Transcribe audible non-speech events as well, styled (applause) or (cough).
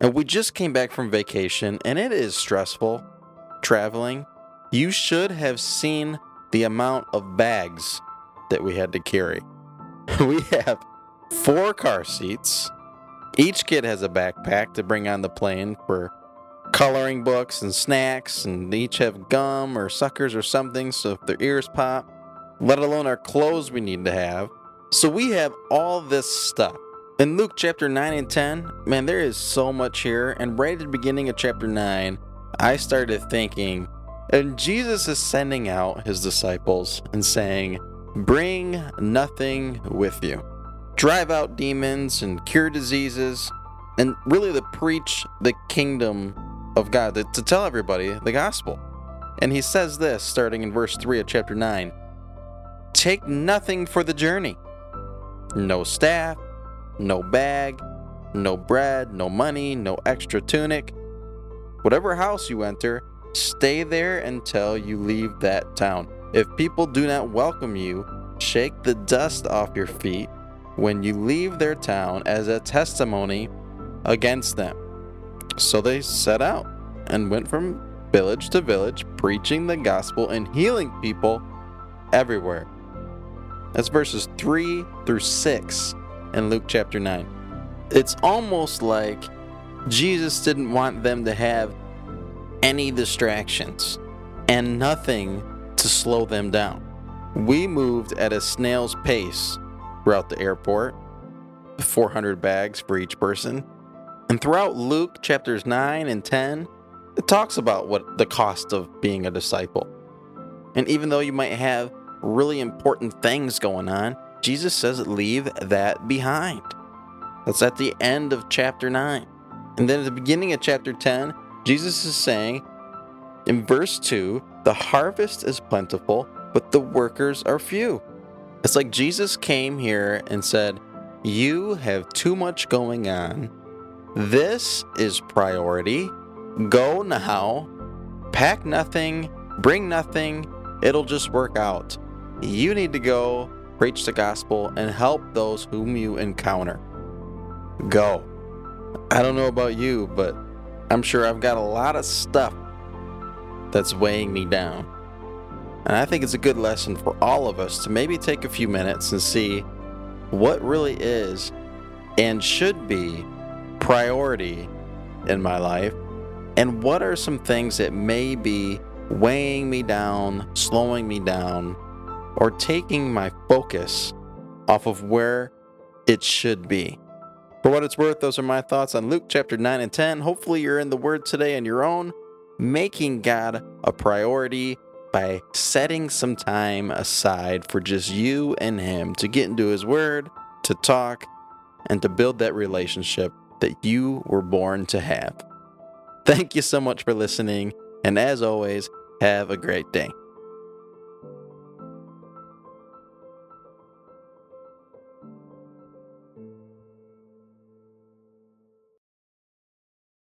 And we just came back from vacation and it is stressful traveling. You should have seen the amount of bags that we had to carry. (laughs) we have four car seats. Each kid has a backpack to bring on the plane for coloring books and snacks, and each have gum or suckers or something so if their ears pop, let alone our clothes we need to have. So we have all this stuff. In Luke chapter 9 and 10, man, there is so much here. And right at the beginning of chapter 9, I started thinking, and Jesus is sending out his disciples and saying, Bring nothing with you. Drive out demons and cure diseases, and really to preach the kingdom of God, to, to tell everybody the gospel. And he says this starting in verse 3 of chapter 9 Take nothing for the journey no staff, no bag, no bread, no money, no extra tunic. Whatever house you enter, stay there until you leave that town. If people do not welcome you, shake the dust off your feet when you leave their town as a testimony against them. So they set out and went from village to village, preaching the gospel and healing people everywhere. That's verses 3 through 6 in Luke chapter 9. It's almost like Jesus didn't want them to have any distractions and nothing to slow them down. We moved at a snail's pace throughout the airport, 400 bags for each person. And throughout Luke chapters 9 and 10, it talks about what the cost of being a disciple. And even though you might have really important things going on, Jesus says leave that behind. That's at the end of chapter 9. And then at the beginning of chapter 10, Jesus is saying in verse 2 the harvest is plentiful, but the workers are few. It's like Jesus came here and said, You have too much going on. This is priority. Go now, pack nothing, bring nothing, it'll just work out. You need to go preach the gospel and help those whom you encounter. Go. I don't know about you, but I'm sure I've got a lot of stuff that's weighing me down. And I think it's a good lesson for all of us to maybe take a few minutes and see what really is and should be priority in my life and what are some things that may be weighing me down, slowing me down, or taking my focus off of where it should be? For what it's worth, those are my thoughts on Luke chapter 9 and 10. Hopefully, you're in the Word today on your own, making God a priority by setting some time aside for just you and Him to get into His Word, to talk, and to build that relationship that you were born to have. Thank you so much for listening, and as always, have a great day.